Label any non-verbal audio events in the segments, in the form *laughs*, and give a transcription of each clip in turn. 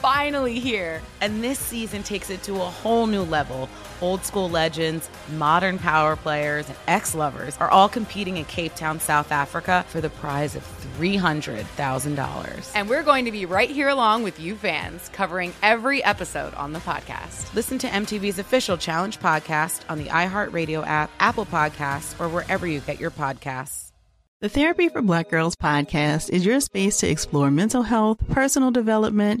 finally here. And this season takes it to a whole new level. Old school legends, modern power players, and ex lovers are all competing in Cape Town, South Africa for the prize of $300,000. And we're going to be right here along with you fans, covering every episode on the podcast. Listen to MTV's official Challenge podcast on the iHeartRadio app, Apple Podcasts, or wherever you get your podcasts. The Therapy for Black Girls podcast is your space to explore mental health, personal development,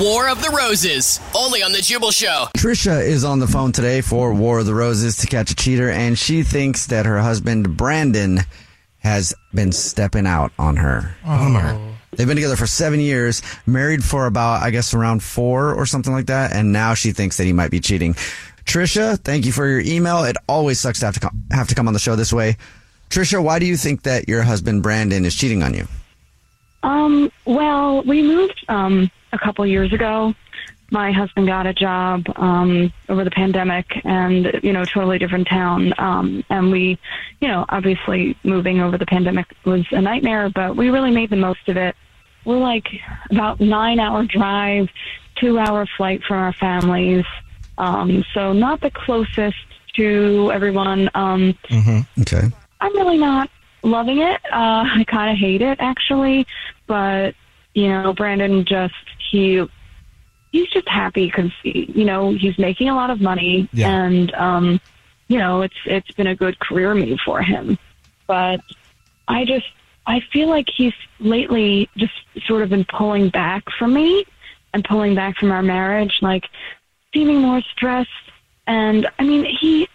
War of the Roses, only on The Jubal Show. Trisha is on the phone today for War of the Roses to catch a cheater, and she thinks that her husband, Brandon, has been stepping out on her. Bummer. They've been together for seven years, married for about, I guess, around four or something like that, and now she thinks that he might be cheating. Trisha, thank you for your email. It always sucks to have to come, have to come on the show this way. Trisha, why do you think that your husband Brandon is cheating on you? Um, well, we moved um, a couple years ago. My husband got a job um, over the pandemic and, you know, totally different town. Um, and we, you know, obviously moving over the pandemic was a nightmare, but we really made the most of it. We're like about nine hour drive, two hour flight from our families. Um, so not the closest to everyone. Um, Mm-hmm. Okay. I'm really not loving it. Uh, *laughs* I kind of hate it actually, but you know, Brandon just he he's just happy because you know he's making a lot of money Yeah. and um, you know it's it's been a good career move for him. But I just I feel like he's lately just sort of been pulling back from me and pulling back from our marriage, like seeming more stressed. And I mean, he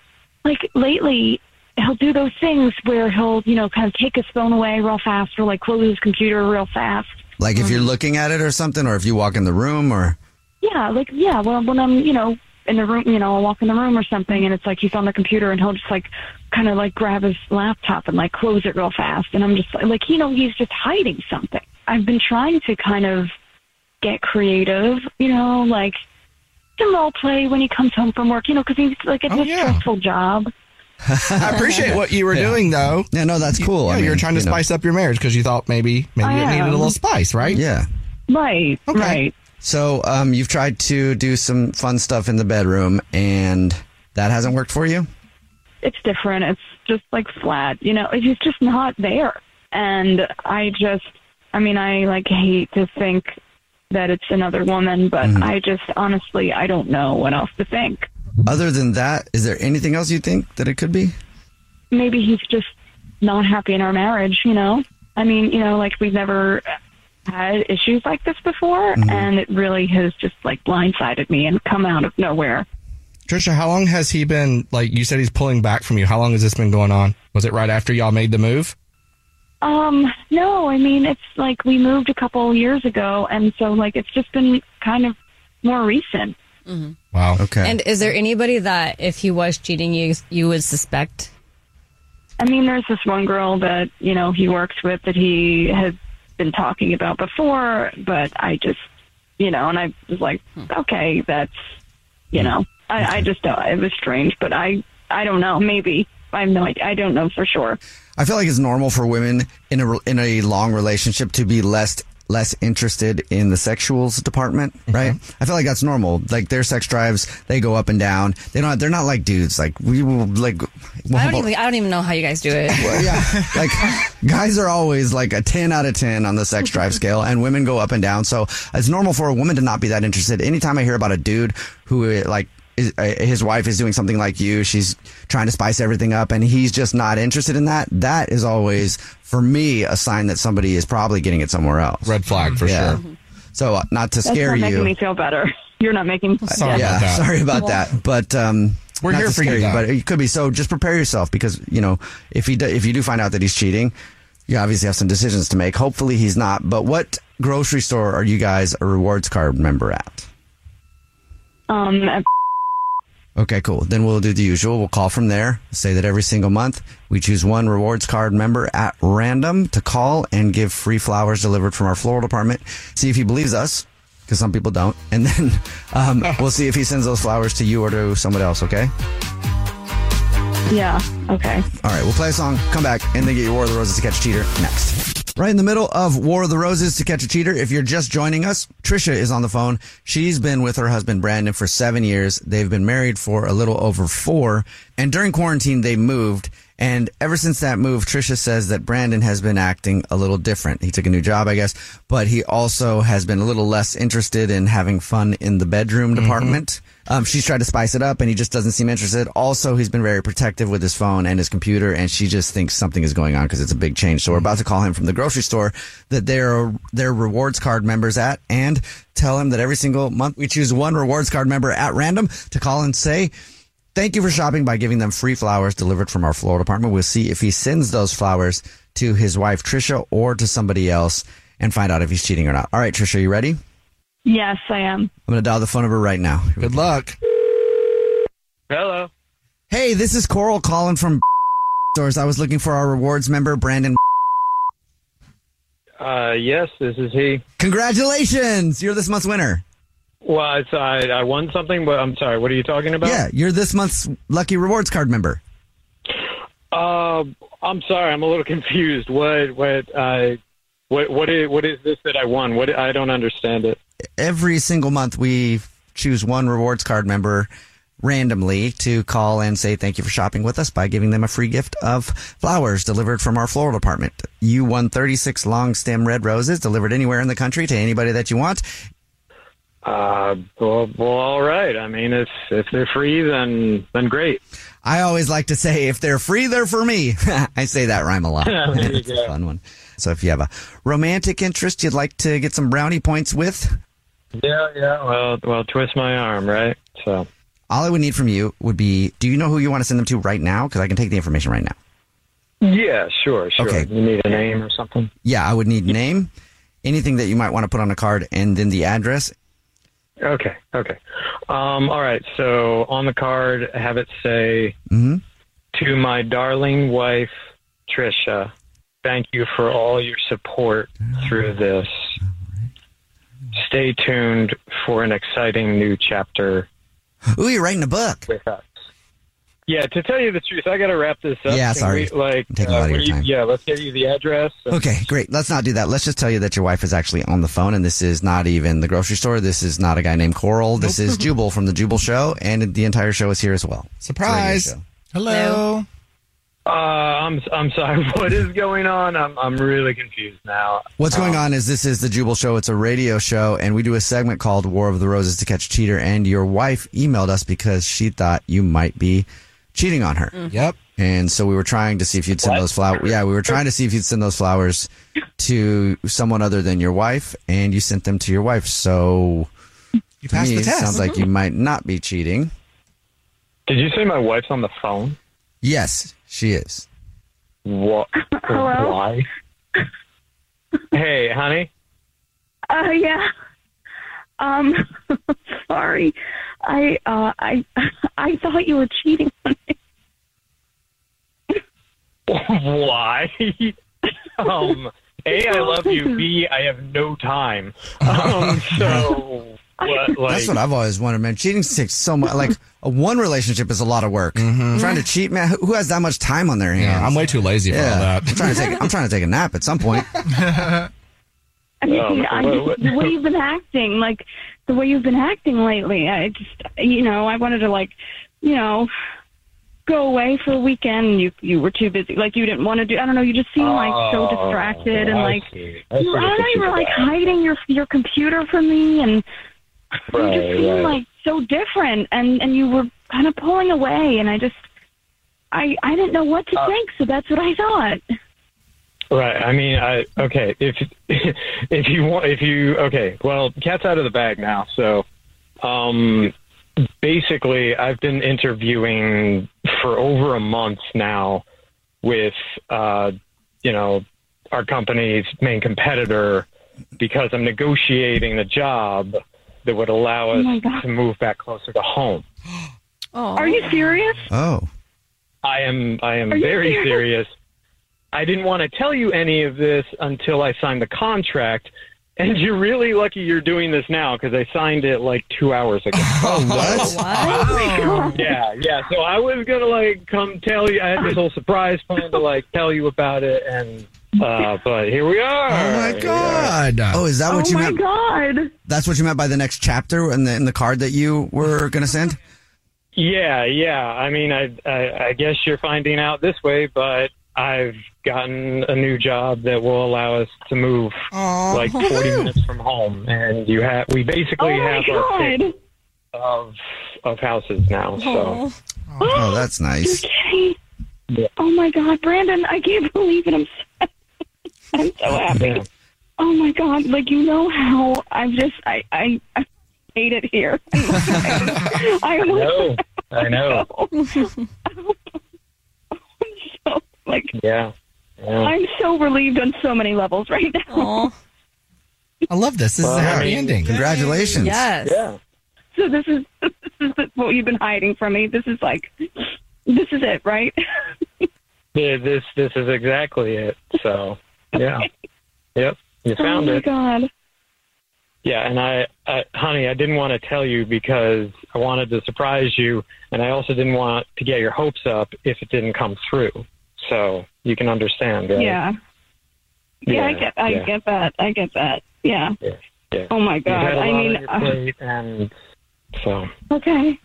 like lately he'll do those things where he'll you know kind of take his phone away real fast or like close his computer real fast. Like if you're Mm-hmm. looking at it or something, or if you walk in the room, or Yeah, like yeah. Well, when I'm you know in the room, you know, I'll walk in the room or something, and it's like he's on the computer, and he'll just like kind of like grab his laptop and like close it real fast, and I'm just like, like you know, he's just hiding something. I've been trying to kind of get creative, you know, like some role play when he comes home from work, you know, because he's like it's Oh, a yeah. stressful job. *laughs* I appreciate what you were Yeah. doing, though. yeah, no, that's cool. Yeah, I you were trying to you know. spice up your marriage because you thought maybe maybe I it needed a little spice, right? Yeah. Right, Okay. right. So um, you've tried to do some fun stuff in the bedroom, and that hasn't worked for you. it's different. It's just like flat, you know, it's just not there. And I just, I mean, I like hate to think that it's another woman, but Mm-hmm. I just honestly, I don't know what else to think. Other than that, is there anything else you think that it could be? Maybe he's just not happy in our marriage, you know? I mean, you know, like we've never had issues like this before, and it really has just like blindsided me and come out of nowhere. Trisha, how long has he been like? You said he's pulling back from you. How long has this been going on? Was it right after y'all made the move? Um, no, I mean it's like we moved a couple years ago, and so like it's just been kind of more recent. Mm-hmm. Wow. Okay. And is there anybody that, if he was cheating, you you would suspect? I mean, there's this one girl that you know he works with that he had been talking about before, but I just, you know, and I was like, hmm. okay, that's, you hmm. know, I, I just don't. It was strange, but I, I don't know. Maybe I have no idea. I don't know for sure. I feel like it's normal for women in a in a long relationship to be less less interested in the sexuals department, mm-hmm. right? I feel like that's normal. Like their sex drives, they go up and down. They don't. They're not like dudes. Like we will like. we'll I don't even I don't even know how you guys do it. yeah, *laughs* like guys are always like a 10 out of 10 on the sex drive scale and women go up and down. So it's normal for a woman to not be that interested. Anytime I hear about a dude who like is, uh, his wife is doing something like you, she's trying to spice everything up and he's just not interested in that. That is always for me a sign that somebody is probably getting it somewhere else. Red flag for Yeah. sure. So uh, not to That's scare not making you. me feel better. *laughs* You're not making. Sorry yeah, about that. sorry about that. But um, We're not here to for you, scare. But it could be. So just prepare yourself because you know if he do, if you do find out that he's cheating, you obviously have some decisions to make. Hopefully he's not. But what grocery store are you guys a rewards card member at? Um, Okay, cool. Then we'll do the usual. We'll call from there. Say that every single month we choose one rewards card member at random to call and give free flowers delivered from our floral department. See if he believes us, because some people don't. And then *laughs* um, we'll see if he sends those flowers to you or to someone else. Okay. yeah. Okay. All right, we'll play a song, come back, and then get your War of the Roses to catch cheater next. Right in the middle of War of the Roses to catch a cheater. If you're just joining us, Trisha is on the phone. She's been with her husband Brandon for seven years. They've been married for a little over four. And during quarantine, they moved. And ever since that move, Trisha says that Brandon has been acting a little different. He took a new job, I guess, but he also has been a little less interested in having fun in the bedroom department. Um, she's tried to spice it up and he just doesn't seem interested. Also, he's been very protective with his phone and his computer and she just thinks something is going on because it's a big change. So we're about to call him from the grocery store that they're, they're rewards card members at and tell him that every single month we choose one rewards card member at random to call and say, Thank you for shopping by giving them free flowers delivered from our floral department. We'll see if he sends those flowers to his wife, Trisha, or to somebody else and find out if he's cheating or not. All right, Trisha, are you ready? Yes, I'm I am. going to dial the phone number right now. Good luck. Hello. Hey, this is Coral calling from *laughs* stores. I was looking for our rewards member, Brandon. Uh, yes, this is he. Congratulations! You're this month's winner. Well, I, I won something, but I'm sorry. What are you talking about? Yeah, you're this month's lucky rewards card member. Uh, I'm sorry. I'm a little *laughs* confused. What, what, uh, what, what is, what is this that I won? What, I don't understand it. Every single month, we choose one rewards card member randomly to call and say thank you for shopping with us by giving them a free gift of flowers delivered from our floral department. You won 36 long stem red roses delivered anywhere in the country to anybody that you want. Uh, well, well, all right. I mean, if, if they're free, then, then great. I always like to say, if they're free, they're for me. *laughs* I say that rhyme a lot. *laughs* It's a fun one. So if you have a romantic interest you'd like to get some brownie points with, Yeah, yeah. Well, well, twist my arm, right? So, all I would need from you would be, do you know who you want to send them to right now? Because I can take the information right now. yeah, sure, sure. Okay. You need a name or something? Yeah, I would need name, anything that you might want to put on a card, and then the address. Okay, okay. Um, all right. So on the card, have it say Mhm. to my darling wife, Trisha. Thank you for all your support through this. Stay tuned for an exciting new chapter Ooh, you're writing a book. with us. Yeah, to tell you the truth, I got to wrap this up. Yeah, Can sorry. we, like, I'm taking a lot of your do you- time. Yeah, let's get you the address. Okay, great. Let's not do that. Let's just tell you that your wife is actually on the phone, and this is not even the grocery store. This is not a guy named Coral. This is *laughs* Jubal from the Jubal Show, and the entire show is here as well. It's a radio Surprise. Hello. Uh, I'm I'm sorry. *laughs* What is going on? I'm I'm really confused now. What's going Um, on is this is the Jubal Show. It's a radio show, and we do a segment called War of the Roses to Catch a Cheater. And your wife emailed us because she thought you might be cheating on her. Yep. And so we were trying to see if you'd send What? those flowers. Yeah, we were trying to see if you'd send those flowers to someone other than your wife, and you sent them to your wife. So You passed me, the it test. sounds like you might not be cheating. Did you say my wife's on the phone? Yes, she is. What? Hello? Why? *laughs* hey, honey. Uh, yeah. Um, *laughs* sorry. I, uh, I, *laughs* I thought you were cheating on me. *laughs* Why? um, A, I love you. B, I have no time. Um, so, what, like, That's what I've always wondered, man. Cheating takes so much. Like a one relationship is a lot of work. Trying to cheat, man. Who who has that much time on their hands? Yeah, I'm way too lazy for all that. I'm trying to take. I'm trying to take a nap at some point. I mean, Um, I just, the way you've been acting, like the way you've been acting lately, I just, you know, I wanted to like, you know, go away for a weekend. You you were too busy, like you didn't want to do. I don't know. You just seem like so Oh, distracted and I like, see. I you, I don't know. You were like hiding your your computer from me, and you Right, just seemed right. like so different, and and you were kind of pulling away, and I just. I, I didn't know what to Uh, think, so that's what I thought. Right. I mean, I okay. If *laughs* if you want, if you okay, well, cat's out of the bag now. So, um, basically, I've been interviewing for over a month now with, uh, you know, our company's main competitor because I'm negotiating the job that would allow Oh us my God. to move back closer to home. *gasps* Are you serious? Oh. I am I am Are very serious? serious. I didn't want to tell you any of this until I signed the contract. And you're really lucky you're doing this now because I signed it like two hours ago. *laughs* Oh, what? What? *laughs* yeah, yeah. So I was gonna like come tell you. I had this whole surprise plan to like tell you about it, and uh, but here we are. Oh my Here god! Oh, is that what oh you my meant? god! That's what you meant by the next chapter in the in the card that you were going to send? *laughs* Yeah, yeah. I mean, I, I I guess you're finding out this way, but I've gotten a new job that will allow us to move like 40 minutes from home, and you have we basically Oh my have our pick of of houses now. So Oh, that's nice. *gasps* kidding? Yeah. Oh my god, Brandon! I can't *laughs* believe it. I'm so, I'm so happy. yeah. Oh my god! Like you know how I'm just I I, I hate it here. *laughs* I I know, *laughs* I know. So, like Yeah, yeah. I'm so relieved on so many levels right now. Oh, I love this. This is Well, a I happy ending. Congratulations. yes. Yeah. So this is *laughs* this is what you've been hiding from me. This is like this is it, right? *laughs* Yeah, This this is exactly it. So *laughs* yeah, yep. You oh found it. oh my it. god! Yeah, and I, I, honey, I didn't want to tell you because I wanted to surprise you, and I also didn't want to get your hopes up if it didn't come through. So you can understand, right? Yeah. Yeah, I get I yeah. get that. I get that. Yeah. Yeah. yeah. Oh my god. had a I lot mean, on your uh, and so okay.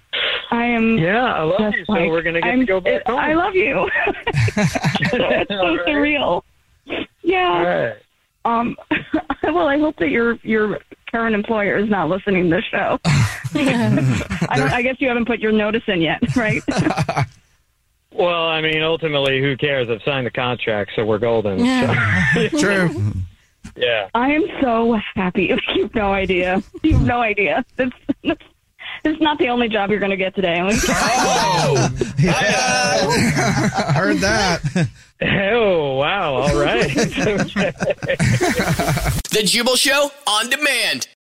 I am. yeah, I love just you. So like- we're gonna get I'm- to go back home. I love you. *laughs* *laughs* That's so All right. surreal. Yeah. All right. Um. *laughs* well, I hope that your your current employer is not listening to this show. I, I guess you haven't put your notice in yet, right? Well, I mean, ultimately, who cares? I've signed the contract, so we're golden. So, *laughs* True. yeah. I am so happy. *laughs* You have no idea. You have no idea. This, this, this is not the only job you're going to get today. I'm Oh, *laughs* I heard that. Oh, wow. All right. The Jubal Show on demand.